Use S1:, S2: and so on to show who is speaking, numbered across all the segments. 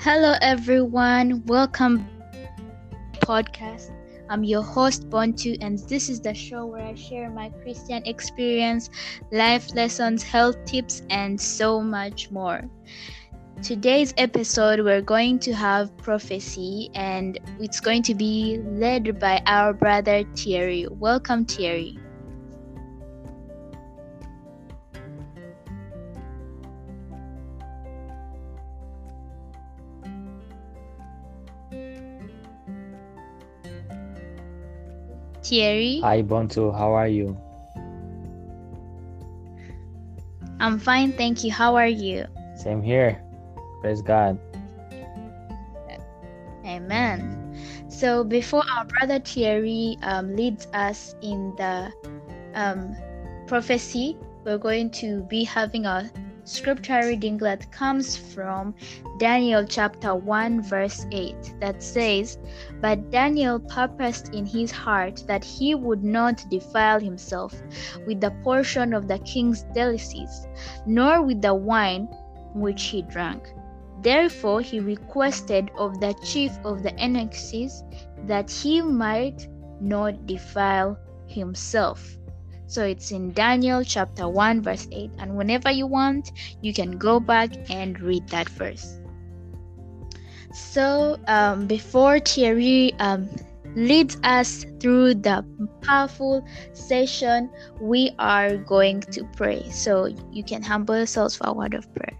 S1: Hello, everyone. Welcome podcast. I'm your host Bontu, and this is the show where I share my Christian experience, life lessons, health tips, and so much more. Today's episode, we're going to have prophecy, and it's going to be led by our brother Thierry. Welcome, Thierry. Thierry.
S2: Hi, Bontu. How are you?
S1: I'm fine, thank you. How are you?
S2: Same here. Praise God.
S1: Amen. So, before our brother Thierry um, leads us in the um, prophecy, we're going to be having a scripture reading that comes from Daniel chapter 1, verse 8, that says, But Daniel purposed in his heart that he would not defile himself with the portion of the king's delicacies, nor with the wine which he drank. Therefore, he requested of the chief of the eunuchs that he might not defile himself. So it's in Daniel chapter 1, verse 8. And whenever you want, you can go back and read that verse. So um, before Thierry um, leads us through the powerful session, we are going to pray. So you can humble yourselves for a word of prayer.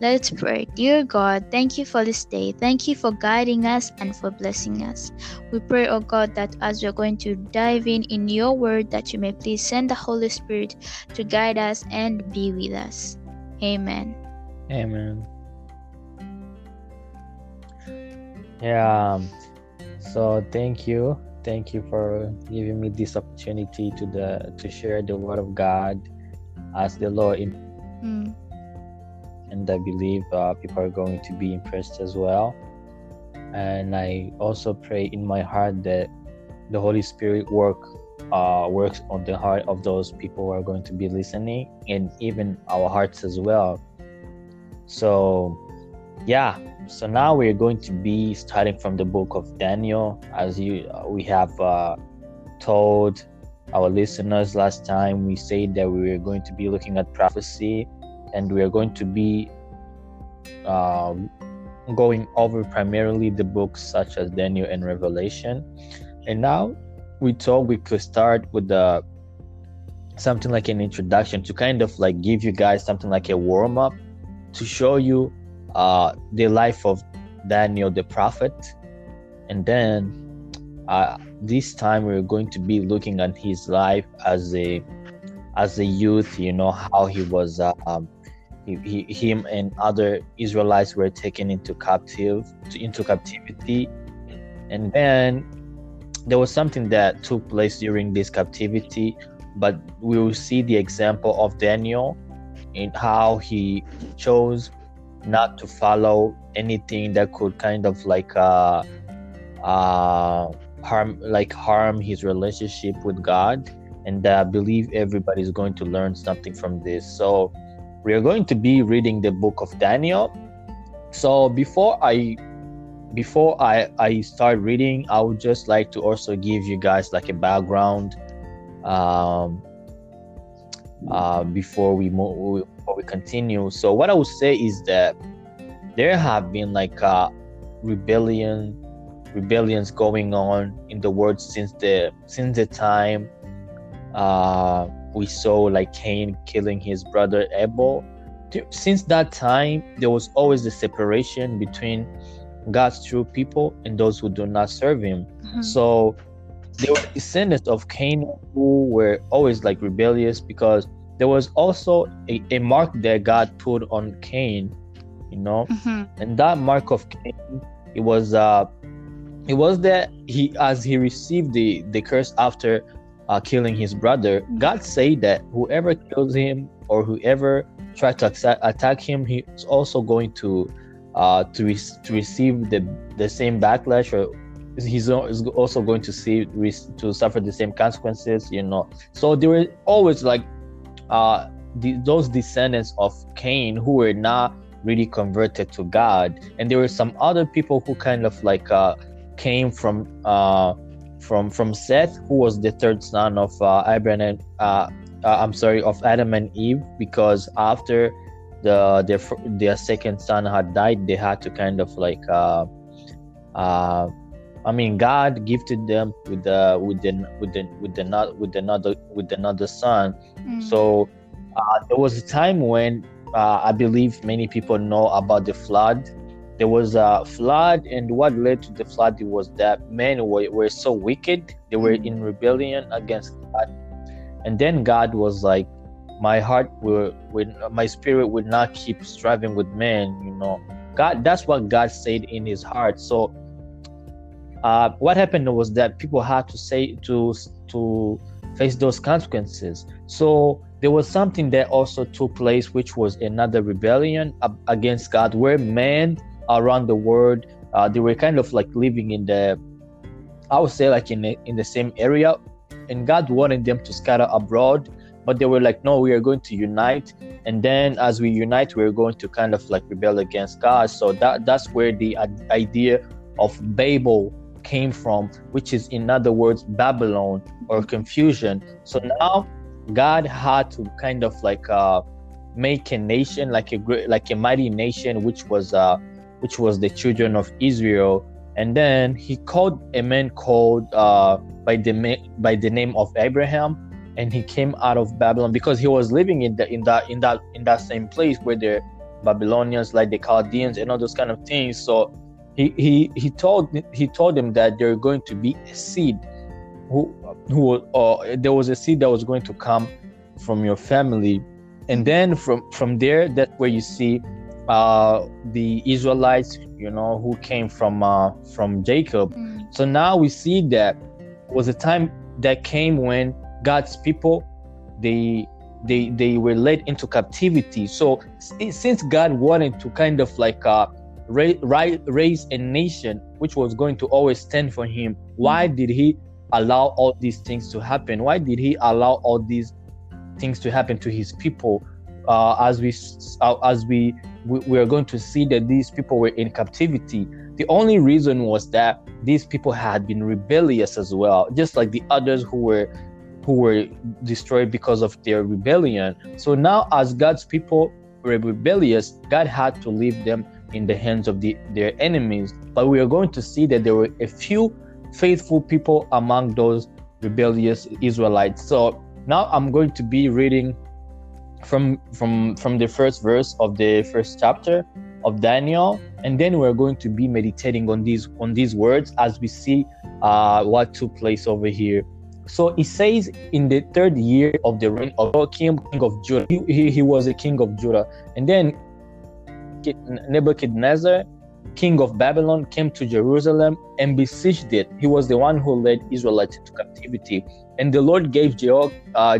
S1: Let's pray. Dear God, thank you for this day. Thank you for guiding us and for blessing us. We pray, oh God, that as we're going to dive in in your word, that you may please send the Holy Spirit to guide us and be with us. Amen.
S2: Amen. Yeah. So thank you. Thank you for giving me this opportunity to the to share the word of God as the Lord in
S1: Mm.
S2: And I believe uh, people are going to be impressed as well. And I also pray in my heart that the Holy Spirit work uh, works on the heart of those people who are going to be listening, and even our hearts as well. So, yeah. So now we're going to be starting from the book of Daniel, as you uh, we have uh, told our listeners last time. We said that we were going to be looking at prophecy and we are going to be um, going over primarily the books such as Daniel and Revelation. And now we thought we could start with the something like an introduction to kind of like give you guys something like a warm up to show you uh, the life of Daniel the prophet, and then uh, this time we're going to be looking at his life as a as a youth. You know how he was. Uh, um, he, he, him and other Israelites were taken into captive into captivity, and then there was something that took place during this captivity. But we will see the example of Daniel in how he chose not to follow anything that could kind of like uh, uh, harm like harm his relationship with God. And I believe everybody is going to learn something from this. So we are going to be reading the book of Daniel. So before I before I, I start reading, I would just like to also give you guys like a background um, uh, before we move before we continue. So what I would say is that there have been like uh, rebellion rebellions going on in the world since the since the time uh, we saw like Cain killing his brother Abel. Since that time, there was always a separation between God's true people and those who do not serve Him.
S1: Mhm.
S2: So there were descendants of Cain who were always like rebellious because there was also a, a mark that God put on Cain, you know,
S1: Mhm.
S2: and that mark of Cain, it was uh, it was that he as he received the the curse after uh, killing his brother, God said that whoever kills him or whoever tries to atta- attack him, he's also going to uh, to, re- to receive the the same backlash, or he's also going to see to suffer the same consequences. You know, so there were always like uh, the, those descendants of Cain who were not really converted to God. And there were some other people who kind of like uh, came from uh, from from Seth, who was the third son of uh, Abraham. Uh, uh, I'm sorry, of Adam and Eve, because after the their their second son had died, they had to kind of like uh, uh, I mean, God gifted them with the with the with the with the not with another with another son. Mm. So uh, there was a time when uh, I believe many people know about the flood. There was a flood, and what led to the flood was that men were, were so wicked. They were mm. in rebellion against God, and then God was like, "My heart will, will my spirit will not keep striving with men." You know, God. That's what God said in His heart. So uh, what happened was that people had to say to to face those consequences. So there was something that also took place, which was another rebellion against God, where men around the world uh, they were kind of like living in the, I would say like in the, in the same area, and God wanted them to scatter abroad, but they were like, no, we are going to unite, and then as we unite, we're going to kind of like rebel against God. So that that's where the idea of Babel came from, which is in other words Babylon or confusion. So now God had to kind of like uh, make a nation, like a great, like a mighty nation, which was uh, which was the children of Israel. And then he called a man called uh, by the by the name of Abraham, and he came out of Babylon because he was living in the in that in that in that same place where the Babylonians, like the Chaldeans, and all those kind of things. So he he he told he told them that there going to be a seed who who uh, there was a seed that was going to come from your family and then from from there that's where you see uh, the israelites you know who came from uh, from jacob mm. so now we see that was a time that came when god's people they they they were led into captivity so since god wanted to kind of like uh raise a nation which was going to always stand for him why mm-hmm. did he allow all these things to happen why did he allow all these things to happen to his people uh, as we uh, as we, we we are going to see that these people were in captivity the only reason was that these people had been rebellious as well just like the others who were who were destroyed because of their rebellion so now as god's people were rebellious god had to leave them in the hands of the, their enemies. But we are going to see that there were a few faithful people among those rebellious Israelites. So now I'm going to be reading from from from the first verse of the first chapter of Daniel, and then we're going to be meditating on these on these words as we see uh, what took place over here. So it says in the third year of the reign of King, king of Judah, he, he, he was a king of Judah, and then Nebuchadnezzar, king of Babylon, came to Jerusalem and besieged it. He was the one who led Israelites into captivity. And the Lord gave Jeho- uh,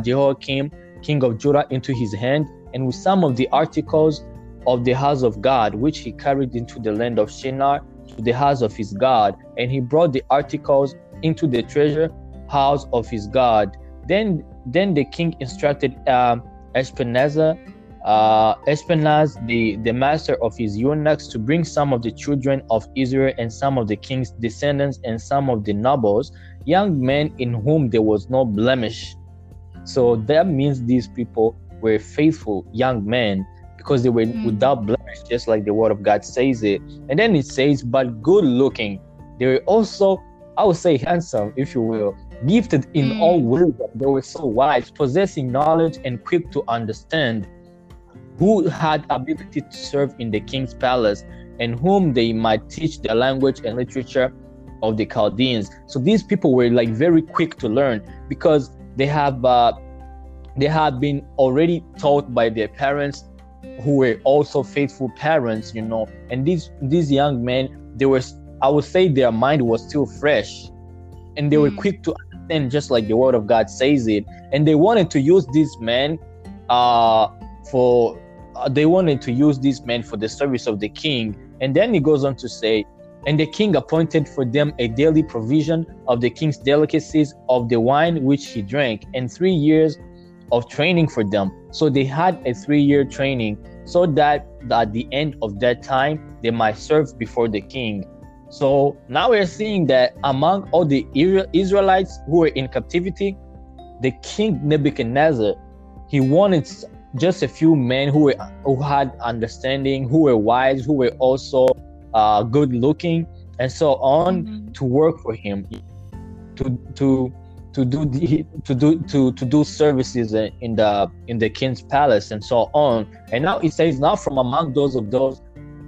S2: king of Judah, into his hand, and with some of the articles of the house of God, which he carried into the land of Shinar to the house of his God. And he brought the articles into the treasure house of his God. Then, then the king instructed um, Ashpenazar, uh, Ashpenaz, the, the master of his eunuchs, to bring some of the children of Israel and some of the king's descendants and some of the nobles, young men in whom there was no blemish. So that means these people were faithful young men because they were mm. without blemish, just like the word of God says it. And then it says, but good looking. They were also, I would say, handsome, if you will, gifted in mm. all wisdom. They were so wise, possessing knowledge and quick to understand who had ability to serve in the king's palace and whom they might teach the language and literature of the Chaldeans. So these people were like very quick to learn because they have uh, they had been already taught by their parents who were also faithful parents, you know. And these these young men, they were I would say their mind was still fresh and they mm. were quick to understand just like the word of God says it. And they wanted to use these men uh for uh, they wanted to use these men for the service of the king. And then he goes on to say, and the king appointed for them a daily provision of the king's delicacies of the wine which he drank, and three years of training for them. So they had a three year training so that at the end of that time they might serve before the king. So now we're seeing that among all the Israelites who were in captivity, the king Nebuchadnezzar, he wanted just a few men who were who had understanding, who were wise, who were also uh, good looking, and so on mm-hmm. to work for him, to to to do the to do to to do services in the in the king's palace and so on. And now it says now from among those of those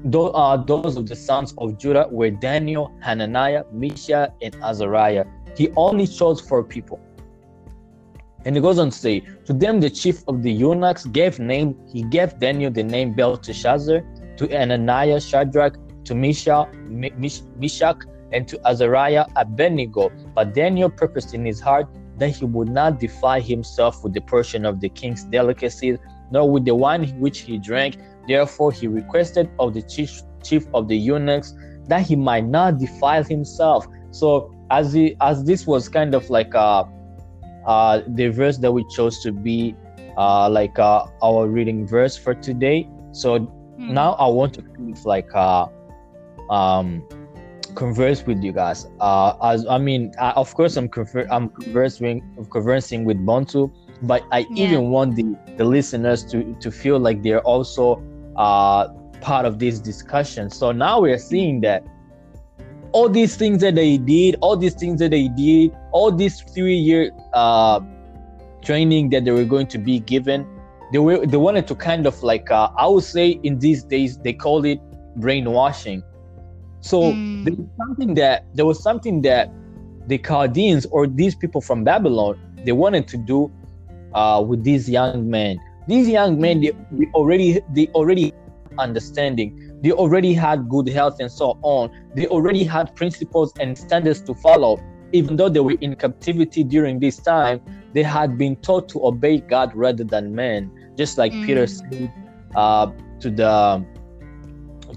S2: those are those of the sons of Judah were Daniel, Hananiah, Mishael, and Azariah. He only chose four people. And he goes on to say, to them the chief of the eunuchs gave name, he gave Daniel the name Belteshazzar, to Hananiah Shadrach, to Mishael, Meshach, and to Azariah Abednego. But Daniel purposed in his heart that he would not defile himself with the portion of the king's delicacies, nor with the wine which he drank. Therefore he requested of the chief, chief of the eunuchs that he might not defile himself. So as he, as this was kind of like uh, uh, the verse that we chose to be uh, like uh, our reading verse for today. So hmm. now I want to like uh, um, converse with you guys. Uh, as I mean, I, of course, I'm conver- I'm conversing conversing with Bontu, but I yeah. even want the the listeners to to feel like they're also uh, part of this discussion. So now we're seeing that all these things that they did, all these things that they did, all these three year uh, training that they were going to be given, they were they wanted to kind of like uh, I would say in these days they called it brainwashing so mm. there was something that there was something that the Chaldeans or these people from Babylon they wanted to do uh, with these young men. These young men they, they already they already understanding. They already had good health and so on. They already had principles and standards to follow. Even though they were in captivity during this time, they had been taught to obey God rather than men. Just like mm. Peter said uh, to the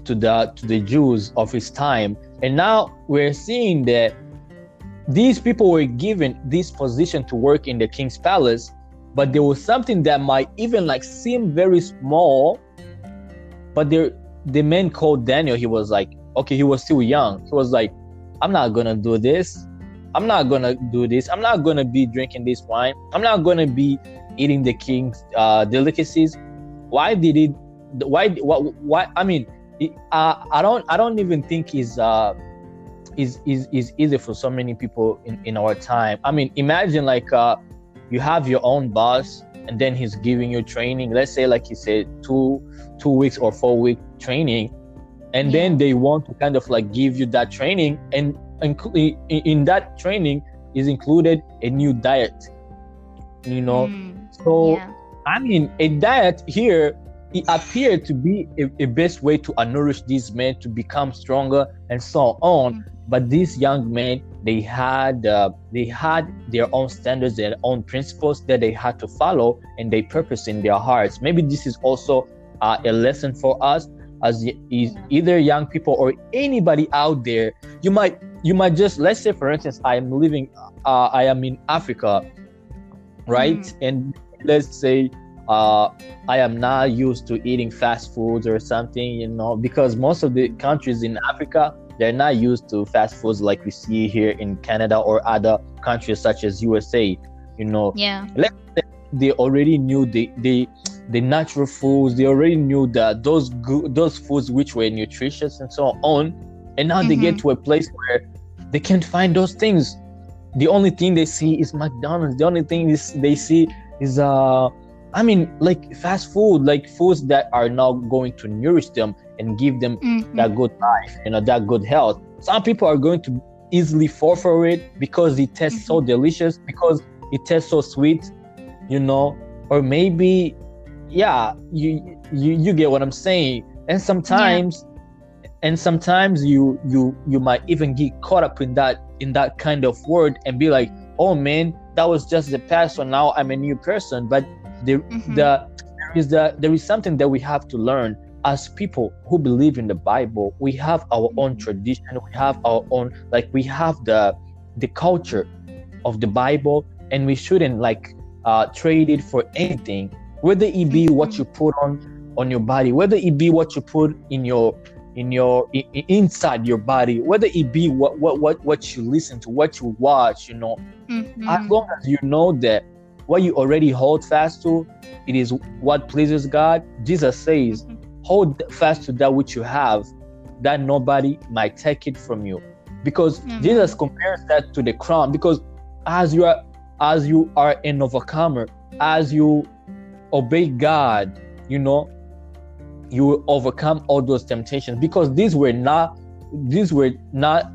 S2: to the to the Jews of his time. And now we're seeing that these people were given this position to work in the king's palace, but there was something that might even like seem very small. But there the man called Daniel, he was like, okay, he was still young. He was like, I'm not gonna do this. I'm not gonna do this. I'm not gonna be drinking this wine. I'm not gonna be eating the king's uh, delicacies. Why did it? Why? What? Why? I mean, uh, I don't I don't even think is uh is is is easy for so many people in, in our time. I mean, imagine like uh you have your own boss and then he's giving you training. Let's say like he said two two weeks or four week training, and yeah. then they want to kind of like give you that training and in, in that training is included a new diet. You know, mm, so yeah. I mean a diet here it appeared to be a, a, best way to nourish these men to become stronger and so on. Mm-hmm. but these young men they had uh, they had their own standards their own principles that they had to follow and they purpose in their hearts. Maybe this is also uh, a lesson for us as is either young people or anybody out there. You might you might just let's say for instance i am living uh, i am in africa right? Mm. and let's say uh, I am not used to eating fast foods or something, you know, because most of the countries in Africa they're not used to fast foods like we see here in Canada or other countries such as USA. You know,
S1: yeah,
S2: they already knew the the the natural foods. They already knew that those good those foods which were nutritious and so on. And now mm-hmm. they get mm-hmm. to a place where they can't find those things. The only thing they see is McDonald's. The only thing is they see is uh I mean, like fast food, like foods that are now going to nourish them and give them mm-hmm. that good life, you know, that good health. Some people are going to easily fall for it because it tastes mm-hmm. so delicious, because it tastes so sweet, you know, or maybe, yeah, you you you get what I'm saying. And sometimes, yeah. and sometimes you you you might even get caught up in that in that kind of word and be like, oh man, that was just the past, so now I'm a new person, but there, mm-hmm. the, there is the there is something that we have to learn as people who believe in the Bible. We have our own mm-hmm. tradition. We have our own like we have the the culture of the Bible, and we shouldn't like uh, trade it for anything. Whether it be what mm-hmm. you put on on your body, whether it be what you put in your in your in, inside your body, whether it be what what what what you listen to, what you watch, you know,
S1: Mhm.
S2: as long as you know that what you already hold fast to, it is what pleases God. Jesus says,
S1: Mhm.
S2: hold fast to that which you have, that nobody might take it from you. Because
S1: Mhm.
S2: Jesus compares that to the crown. Because as you are as you are an overcomer, as you obey God, you know, you will overcome all those temptations. Because these were not these were not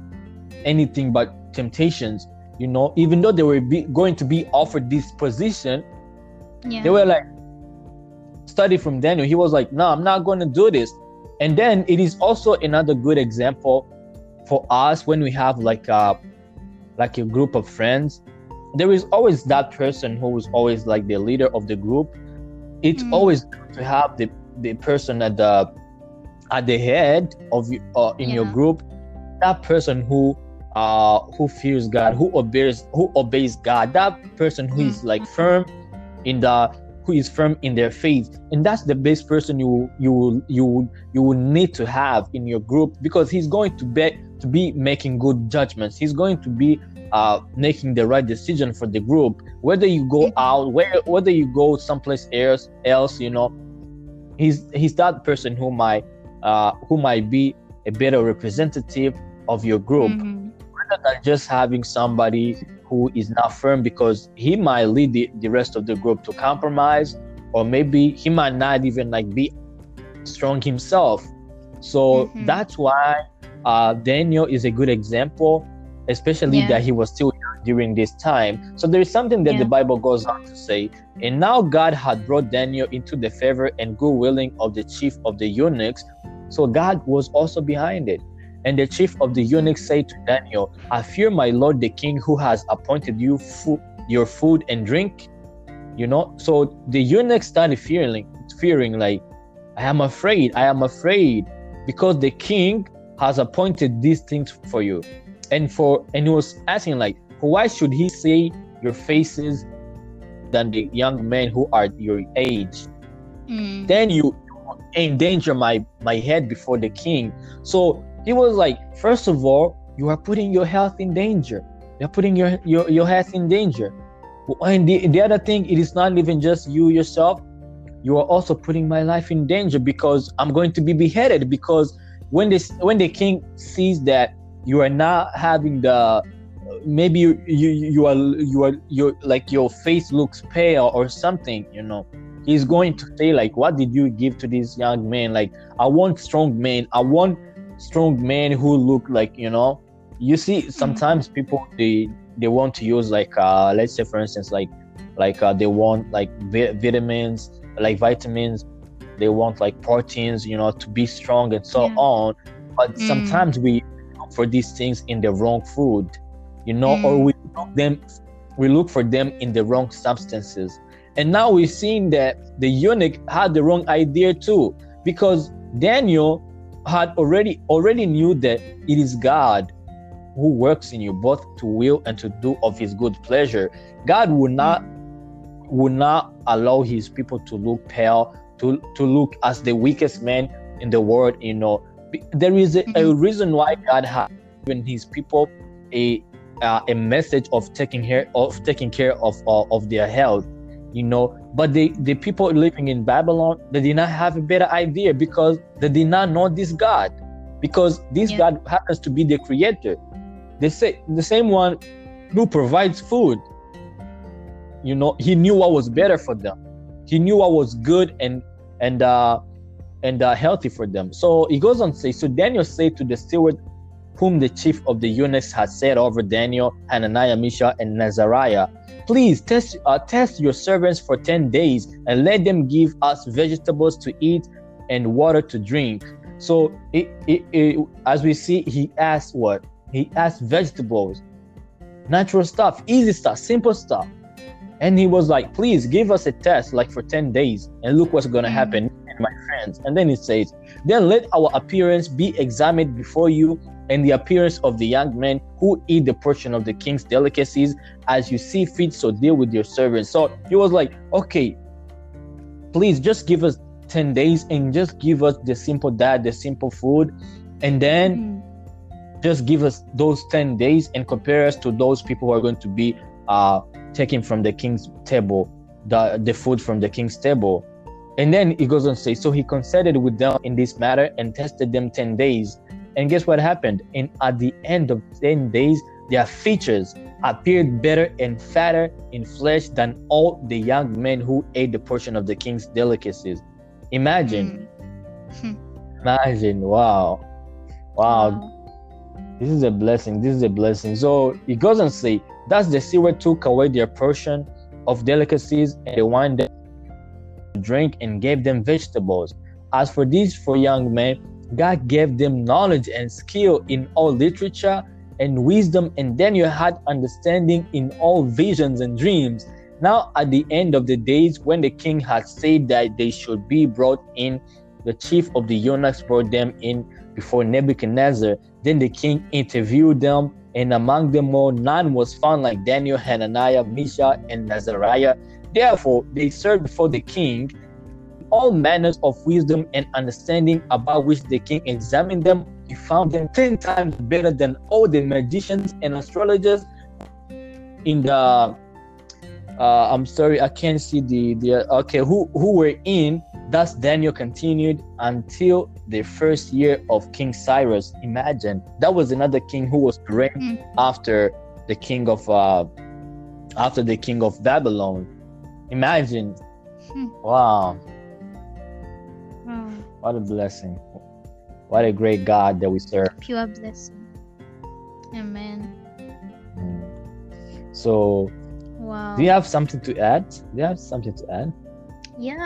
S2: anything but temptations. You know, even though they were be, going to be offered this position,
S1: Yeah.
S2: they were like study from daniel. He was like no i'm not going to do this. And then it is also another good example for us when we have like a like a group of friends. There is always that person who is always like the leader of the group. It's
S1: Mm.
S2: always good to have the the person at the at the head of uh, in your group. That person who uh who fears god who obeys who obeys god. That person who is like firm in the who is firm in their faith. And that's the best person you you will you you will need to have in your group because he's going to be to be making good judgments. He's going to be uh making the right decision for the group. Whether you go out where whether you go someplace else else you know he's he's that person who might uh who might be a better representative of your group.
S1: Mhm.
S2: Rather than just having somebody who is not firm because he might lead the, the rest of the group to compromise or maybe he might not even like be strong himself so
S1: Mhm.
S2: that's why uh, daniel is a good example especially
S1: Yeah.
S2: that he was still during this time so there is something that
S1: Yeah.
S2: the bible goes on to say and now god had brought daniel into the favor and good willing of the chief of the eunuchs so god was also behind it and the chief of the eunuchs said to Daniel, I fear my lord the king who has appointed you fo- your food and drink. You know, so the eunuch started fearing, fearing like, I am afraid, I am afraid, because the king has appointed these things for you. And for and he was asking like, why should he say your faces than the young men who are your age?
S1: Mm.
S2: then you endanger my my head before the king so he was like first of all you are putting your health in danger. You're putting your your, your health in danger. And the, the other thing it is not even just you yourself. You are also putting my life in danger because i'm going to be beheaded because when this when the king sees that you are not having the maybe you you, you are you are you like your face looks pale or something you know. He's going to say like what did you give to this young man? Like i want strong men. I want strong men who look like you know you see sometimes people they they want to use like uh let's say for instance like like uh, they want like vi- vitamins like vitamins they want like proteins you know to be strong and so
S1: Yeah.
S2: on but
S1: Mm.
S2: sometimes we look for these things in the wrong food you know or
S1: Mm.
S2: we look them we look for them in the wrong substances and now we're seeing that the eunuch had the wrong idea too because daniel had already already knew that it is god who works in you both to will and to do of his good pleasure. God will not will not allow his people to look pale to to look as the weakest man in the world you know. There is a, a
S1: Mhm.
S2: reason why god has given his people a uh, a message of taking care of taking care of uh, of their health you know but the the people living in babylon they did not have a better idea because they did not know this god. Because this
S1: Yeah.
S2: god happens to be the creator. They say the same one who provides food you know he knew what was better for them. He knew what was good and and uh and uh, healthy for them. So he goes on to say so daniel said to the steward whom the chief of the eunuchs had set over daniel hananiah mishael and azariah please test uh, test your servants for 10 days and let them give us vegetables to eat and water to drink. So it, it, it, as we see he asked what? He asked vegetables natural stuff easy stuff simple stuff. And he was like please give us a test like for 10 days and look what's going to happen my friends. And then it says then let our appearance be examined before you and the appearance of the young men who eat the portion of the king's delicacies as you see fit so deal with your servants so he was like okay please just give us 10 days and just give us the simple diet, the simple food, and then mm. just give us those 10 days and compare us to those people who are going to be uh, taking from the king's table, the, the food from the king's table. And then he goes on to say, So he consulted with them in this matter and tested them 10 days. And guess what happened? And at the end of 10 days, their features appeared better and fatter in flesh than all the young men who ate the portion of the king's delicacies. Imagine. Mm. Imagine. Wow. Wow. wow. This is a blessing. This is a blessing. So he goes and say, Thus the steward took away their portion of delicacies and the wine they drink and gave them vegetables. As for these four young men, God gave them knowledge and skill in all literature and wisdom, and Daniel had understanding in all visions and dreams. Now, at the end of the days, when the king had said that they should be brought in, the chief of the eunuchs brought them in before Nebuchadnezzar. Then the king interviewed them, and among them all, none was found like Daniel, Hananiah, Mishael, and Azariah. Therefore, they served before the king all manners of wisdom and understanding about which the king examined them. He found them ten times better than all the magicians and astrologers in the. Uh, I'm sorry, I can't see the the okay who who were in. Thus Daniel continued until the first year of King Cyrus. Imagine that was another king who was reigning mm. after the king of uh, after the king of Babylon. Imagine. Hmm. Wow. What a blessing. What a great God that we serve.
S1: Pure blessing. Amen.
S2: Mm. So, wow. Do you have something to add? Do you have something to add?
S1: Yeah,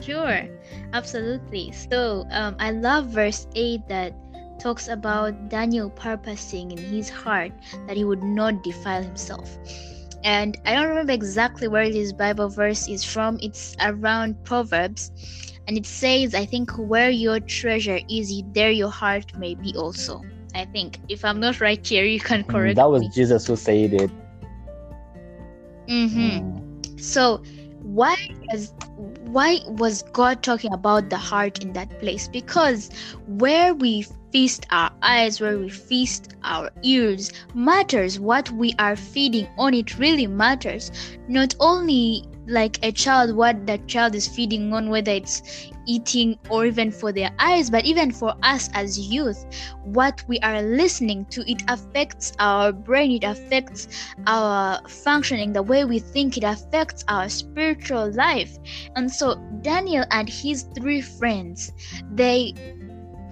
S1: sure. Absolutely. So, um, I love verse 8 that talks about Daniel purposing in his heart that he would not defile himself. And I don't remember exactly where this Bible verse is from. It's around Proverbs and it says i think where your treasure is there your heart may be also i think if i'm not right here you can mm, correct
S2: that was me. jesus who said it
S1: mm-hmm. Mm. so why is why was god talking about the heart in that place because where we feast our eyes where we feast our ears matters what we are feeding on it really matters not only like a child what that child is feeding on whether it's eating or even for their eyes but even for us as youth what we are listening to it affects our brain it affects our functioning the way we think it affects our spiritual life. And so daniel and his three friends they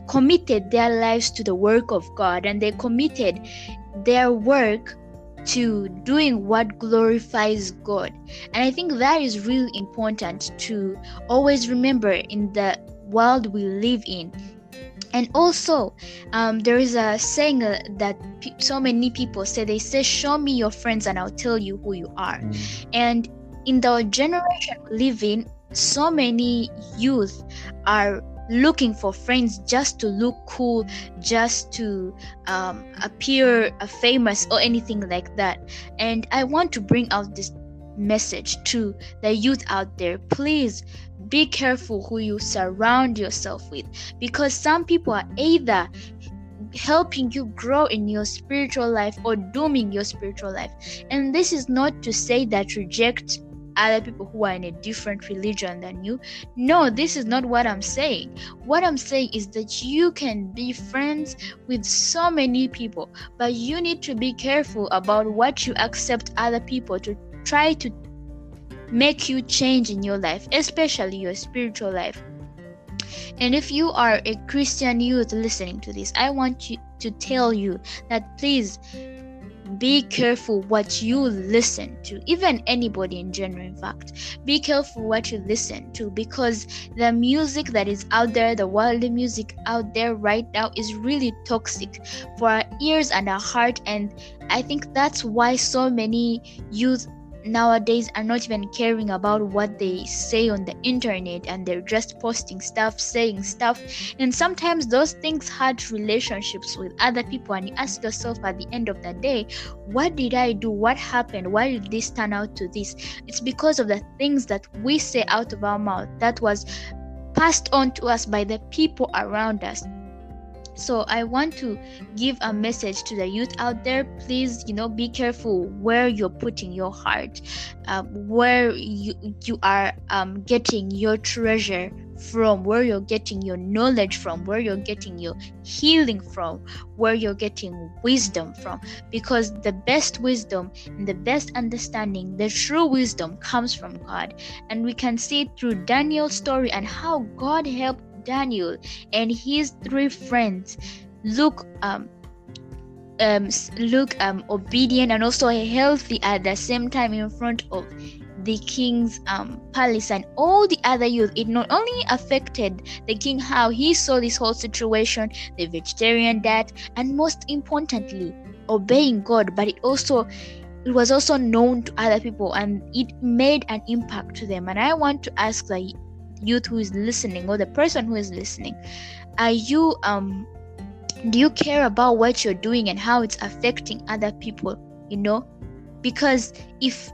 S1: committed their lives to the work of god and they committed their work to doing what glorifies God. And I think that is really important to always remember in the world we live in. And also, um, there is a saying uh, that pe- so many people say, they say, Show me your friends and I'll tell you who you are. Mm. And in the generation we live in, so many youth are looking for friends just to look cool, just to um, appear famous or anything like that. And I want to bring out this message to the youth out there. Please be careful who you surround yourself with because some people are either helping you grow in your spiritual life or dooming your spiritual life. And this is not to say that reject other people who are in a different religion than you. No, this is not what I'm saying. What I'm saying is that you can be friends with so many people, but you need to be careful about what you accept other people to try to make you change in your life, especially your spiritual life. And if you are a Christian youth listening to this, I want you to tell you that please be careful what you listen to even anybody in general in fact. Be careful what you listen to because the music that is out there the worldly music out there right now is really toxic for our ears and our heart and i think that's why so many youth nowadays are not even caring about what they say on the internet and they're just posting stuff, saying stuff. And sometimes those things hurt relationships with other people. And you ask yourself at the end of the day, what did I do? What happened? Why did this turn out to this? It's because of the things that we say out of our mouth that was passed on to us by the people around us so i want to give a message to the youth out there. Please you know be careful where you're putting your heart um, where you you are um, getting your treasure from where you're getting your knowledge from where you're getting your healing from where you're getting wisdom from. Because the best wisdom and the best understanding the true wisdom comes from god. And we can see through daniel's story and how god helped Daniel and his three friends. Look um um look um obedient and also healthy at the same time in front of the king's um, palace. And all the other youth it not only affected the king how he saw this whole situation the vegetarian diet and most importantly obeying god but it also it was also known to other people and it made an impact to them. And i want to ask the youth who is listening or the person who is listening are you um do you care about what you're doing and how it's affecting other people you know? Because if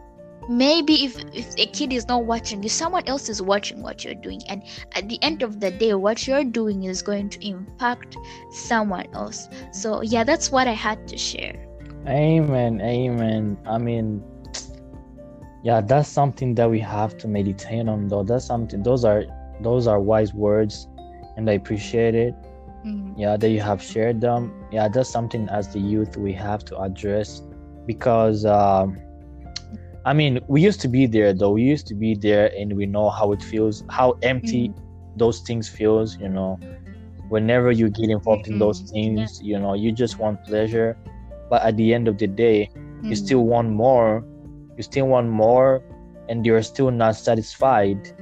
S1: maybe if if a kid is not watching you someone else is watching what you're doing and at the end of the day what you're doing is going to impact someone else. So yeah that's what i had to share.
S2: Amen amen. I mean yeah that's something that we have to meditate on though that's something those are those are wise words and i appreciate it mm-hmm. yeah that you have shared them yeah that's something as the youth we have to address because um i mean we used to be there though we used to be there and we know how it feels how empty mm-hmm. those things feels you know whenever you get involved mm-hmm. in those mm-hmm. things yeah. you know you just want pleasure but at the end of the day you mm. still want more you still want more and you're still not satisfied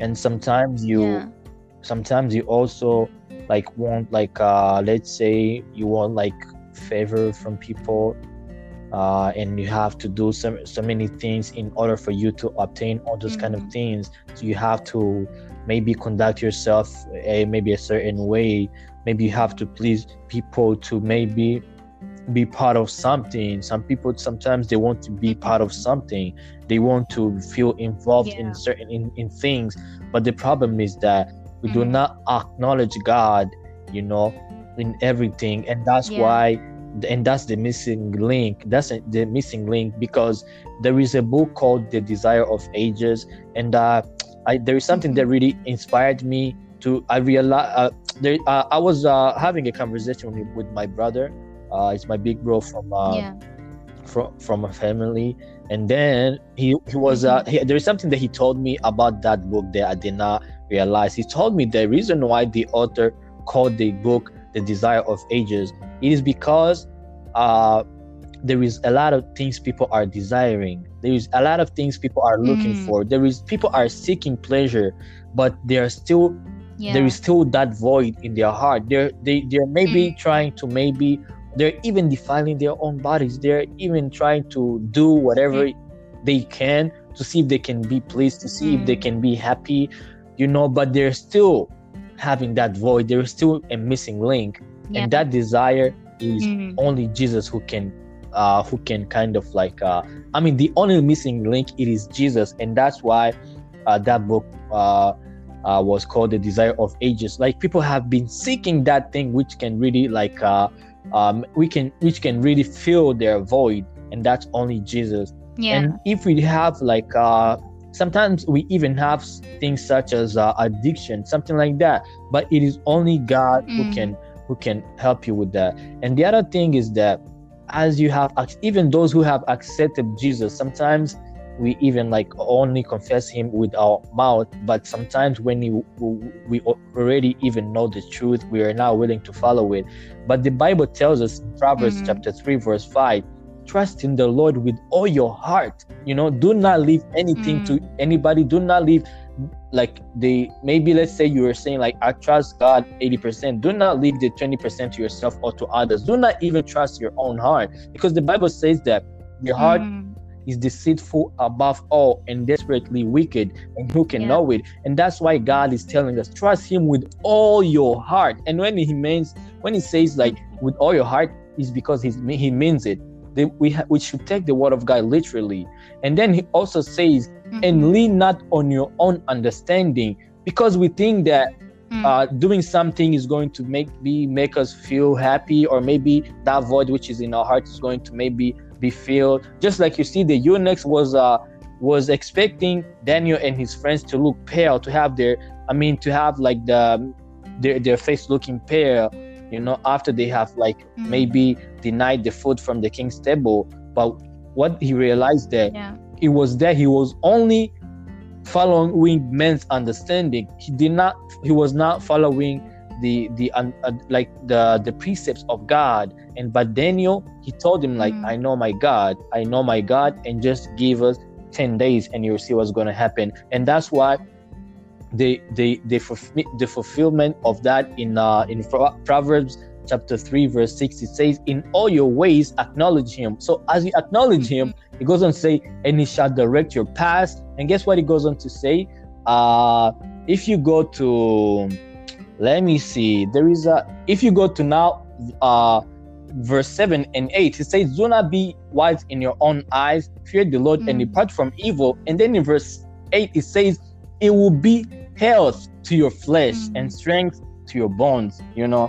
S2: and sometimes you yeah. sometimes you also like want like uh let's say you want like favor from people uh, and you have to do so, so many things in order for you to obtain all those mm-hmm. kind of mm-hmm. things so you have to maybe conduct yourself a maybe a certain way maybe you have to please people to maybe be part of something some people sometimes they want to be part of something they want to feel involved yeah. in certain in, in things but the problem is that we mm-hmm. do not acknowledge god you know in everything and that's yeah. why and that's the missing link that's the missing link because there is a book called the desire of ages and uh, I, there is something mm-hmm. that really inspired me to i realized uh, there, uh, i was uh, having a conversation with, with my brother uh, it's my big bro from uh, yeah. from from a family, and then he he was uh, he, there is something that he told me about that book that I did not realize. He told me the reason why the author called the book "The Desire of Ages" it is because uh, there is a lot of things people are desiring. There is a lot of things people are looking mm. for. There is people are seeking pleasure, but they are still yeah. there is still that void in their heart. They're they they're maybe mm. trying to maybe they're even defiling their own bodies they're even trying to do whatever mm. they can to see if they can be pleased to see mm. if they mm. can be happy you know but they're still having that void there's still a missing link yeah. and that desire is mm. only jesus who can uh who can kind of like uh i mean the only missing link it is jesus and that's why uh that book uh uh, was called the desire of ages like people have been seeking that thing which can really like uh, um, we can which can really fill their void and that's only jesus yeah. and if we have like uh, sometimes we even have things such as uh, addiction something like that but it is only god mm. who can who can help you with that and the other thing is that as you have even those who have accepted jesus sometimes we even like only confess him with our mouth but sometimes when you, we already even know the truth we are now willing to follow it but the bible tells us in proverbs mm-hmm. chapter 3 verse 5 trust in the lord with all your heart you know do not leave anything mm-hmm. to mm. anybody do not leave like the maybe let's say you were saying like i trust god 80% do not leave the 20% to yourself or to others do not even trust your own heart because the bible says that your heart mm-hmm is deceitful above all and desperately wicked, and who can yeah. know it? And that's why God is telling us, trust Him with all your heart. And when He means, when He says like with all your heart, is because he's, He means it. They, we ha- we should take the word of God literally. And then He also says, mm-hmm. and lean not on your own understanding, because we think that
S1: Mm.
S2: uh, doing something is going to make be make us feel happy, or maybe that void which is in our heart is going to maybe be filled. Just like you see, the eunuch was uh, was expecting Daniel and his friends to look pale, to have their, I mean, to have like the their their face looking pale, you know, after they have like
S1: Mm.
S2: maybe denied the food from the king's table. But what he realized that
S1: Yeah.
S2: he was that he was only following men's understanding. He did not. He was not following the the un, uh, like the the precepts of God. And but Daniel, he told him like,
S1: Mm.
S2: I know my God, I know my God, and just give us ten days, and you'll see what's going to happen. And that's why the the the the fulfillment of that in uh in Proverbs chapter 3 verse 6 it says in all your ways acknowledge him so as you acknowledge him it goes on to say and he shall direct your path and guess what it goes on to say uh if you go to let me see there is a if you go to now uh verse 7 and 8 it says do not be wise in your own eyes fear the lord and
S1: Mm.
S2: depart from evil and then in verse 8 it says it will be health to your flesh
S1: Mm.
S2: and strength to your bones you know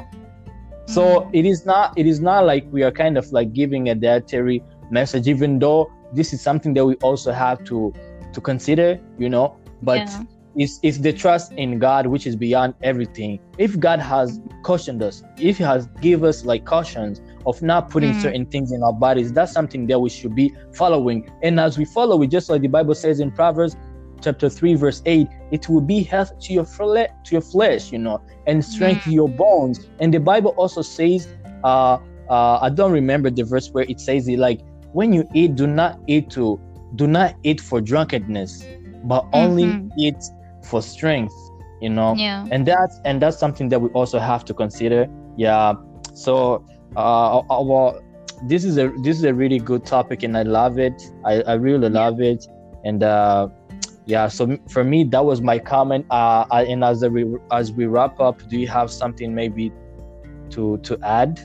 S2: so
S1: Mm.
S2: it is not it is not like we are kind of like giving a dietary message even though this is something that we also have to to consider you know but
S1: Yeah.
S2: It's, it's the trust in god which is beyond everything if god has cautioned us if he has give us like cautions of not putting
S1: Mm.
S2: certain things in our bodies that's something that we should be following and as we follow it just like the bible says in proverbs chapter 3 verse 8 it will be health to your fle- to your flesh you know and strength to your bones and the bible also says uh uh i don't remember the verse where it says it like when you eat do not eat to do not eat for drunkenness but only
S1: Mhm.
S2: eat for strength you know?
S1: Yeah.
S2: and that's and that's something that we also have to consider. Yeah. So uh uh, well this is a this is a really good topic and i love it. I, I really love it. And uh yeah so for me that was my comment. Uh I- and as re- as we wrap up do you have something maybe to to add?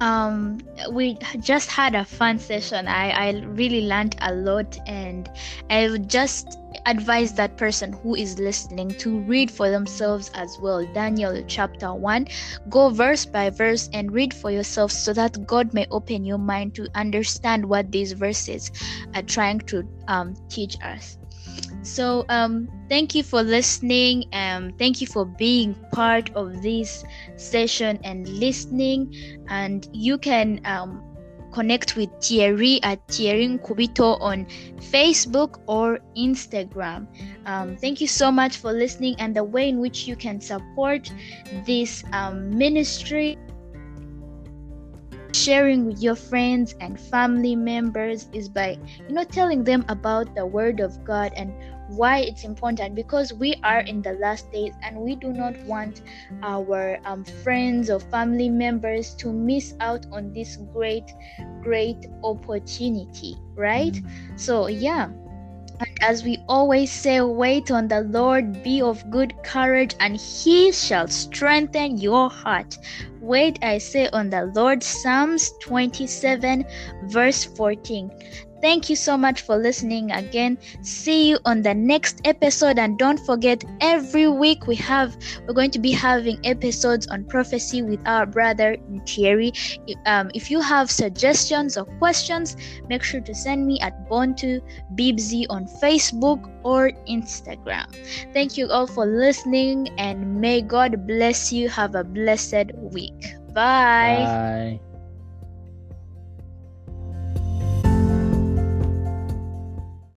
S1: Um we just had a fun session. I i really learned a lot and i would just advise that person who is listening to read for themselves as well. Daniel chapter 1 go verse by verse and read for yourself so that god may open your mind to understand what these verses are trying to um, teach us. So um thank you for listening um thank you for being part of this session and listening. And you can um, connect with Thierry at Thierry Kubito on Facebook or Instagram. Um, thank you so much for listening and the way in which you can support this um, ministry. Sharing with your friends and family members is by you know telling them about the word of God and why it's important because we are in the last days and we do not want our um, friends or family members to miss out on this great great opportunity right? So yeah and as we always say wait on the lord be of good courage and he shall strengthen your heart. Wait i say on the lord psalms 27 verse 14 Thank you so much for listening again. See you on the next episode and don't forget every week we have we're going to be having episodes on prophecy with our brother Thierry. Um, if you have suggestions or questions, make sure to send me at Bontu Bibzi on Facebook or Instagram. Thank you all for listening and may God bless you. Have a blessed week. Bye.
S2: bye